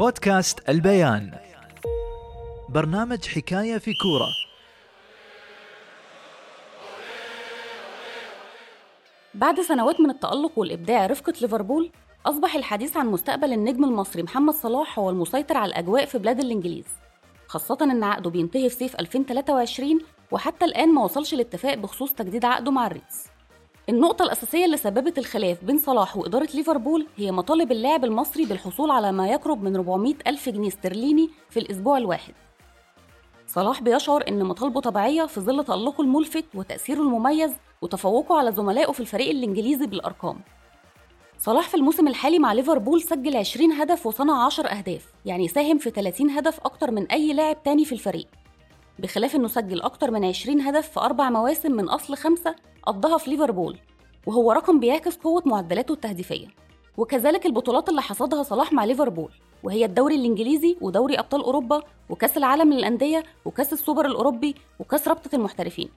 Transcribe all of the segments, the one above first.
بودكاست البيان. برنامج حكاية في كورة. بعد سنوات من التألق والإبداع رفقة ليفربول أصبح الحديث عن مستقبل النجم المصري محمد صلاح هو المسيطر على الأجواء في بلاد الإنجليز خاصة إن عقده بينتهي في صيف 2023 وحتى الآن ما وصلش لاتفاق بخصوص تجديد عقده مع ال Reds النقطة الأساسية اللي سببت الخلاف بين صلاح وإدارة ليفربول هي مطالب اللاعب المصري بالحصول على ما يقرب من 400 ألف جنيه استرليني في الأسبوع الواحد. صلاح بيشعر إن مطالبه طبيعية في ظل تألقه الملفت وتأثيره المميز وتفوقه على زملائه في الفريق الإنجليزي بالأرقام. صلاح في الموسم الحالي مع ليفربول سجل 20 هدف وصنع 10 أهداف يعني ساهم في 30 هدف أكتر من أي لاعب تاني في الفريق. بخلاف إنه سجل أكتر من 20 هدف في أربع مواسم من أصل خمسة قضاها في ليفربول وهو رقم بيعكس قوة معدلاته التهديفية. وكذلك البطولات اللي حصدها صلاح مع ليفربول وهي الدوري الإنجليزي ودوري أبطال أوروبا وكأس العالم للأندية وكأس السوبر الأوروبي وكأس رابطة المحترفين.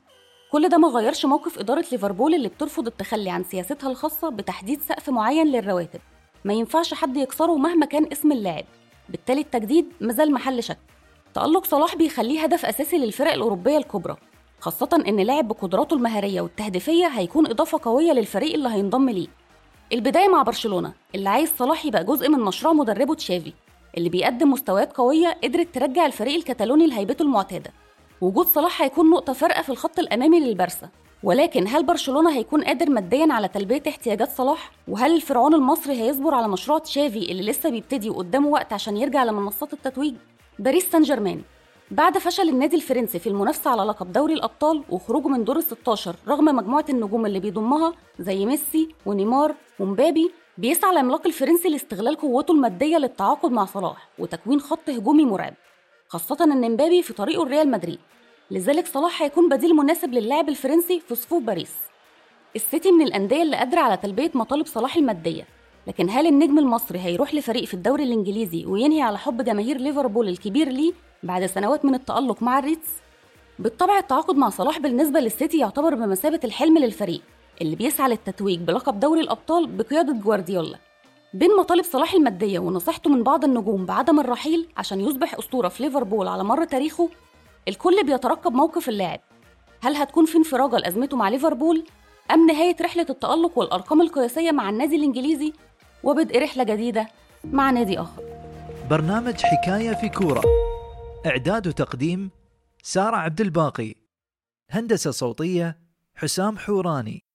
كل ده ما غيرش موقف إدارة ليفربول اللي بترفض التخلي عن سياستها الخاصة بتحديد سقف معين للرواتب. ما ينفعش حد يكسره مهما كان اسم اللاعب. بالتالي التجديد مازال محل شك. تألق صلاح بيخليه هدف أساسي للفرق الأوروبية الكبرى خاصة إن لاعب بقدراته المهارية والتهديفية هيكون إضافة قوية للفريق اللي هينضم ليه البداية مع برشلونة اللي عايز صلاح يبقى جزء من مشروع مدربه تشافي اللي بيقدم مستويات قوية قدرت ترجع الفريق الكتالوني لهيبته المعتادة وجود صلاح هيكون نقطة فارقة في الخط الأمامي للبرسا ولكن هل برشلونة هيكون قادر ماديا على تلبية احتياجات صلاح؟ وهل الفرعون المصري هيصبر على مشروع تشافي اللي لسه بيبتدي وقدامه وقت عشان يرجع لمنصات التتويج؟ باريس سان جيرمان بعد فشل النادي الفرنسي في المنافسة على لقب دوري الأبطال وخروجه من دور ال 16 رغم مجموعة النجوم اللي بيضمها زي ميسي ونيمار ومبابي بيسعى العملاق الفرنسي لاستغلال قوته المادية للتعاقد مع صلاح وتكوين خط هجومي مرعب خاصة إن مبابي في طريقه لريال مدريد. لذلك صلاح هيكون بديل مناسب للاعب الفرنسي في صفوف باريس. السيتي من الأندية اللي قادرة على تلبية مطالب صلاح المادية. لكن هل النجم المصري هيروح لفريق في الدوري الإنجليزي وينهي على حب جماهير ليفربول الكبير ليه بعد سنوات من التألق مع ال Reds؟ بالطبع التعاقد مع صلاح بالنسبة للسيتي يعتبر بمثابة الحلم للفريق اللي بيسعى للتتويج بلقب دوري الأبطال بقيادة جوارديولا. بين مطالب صلاح المادية ونصيحته من بعض النجوم بعدم الرحيل عشان يصبح أسطورة في ليفربول على مر تاريخه الكل بيترقب موقف اللاعب. هل هتكون في انفراجة لأزمته مع ليفربول؟ أم نهاية رحلة التألق والأرقام القياسية مع النادي الإنجليزي؟ وبدء رحلة جديدة مع نادي آخر. برنامج حكاية في كورة. إعداد وتقديم سارة عبد الباقي. هندسة صوتية حسام حوراني.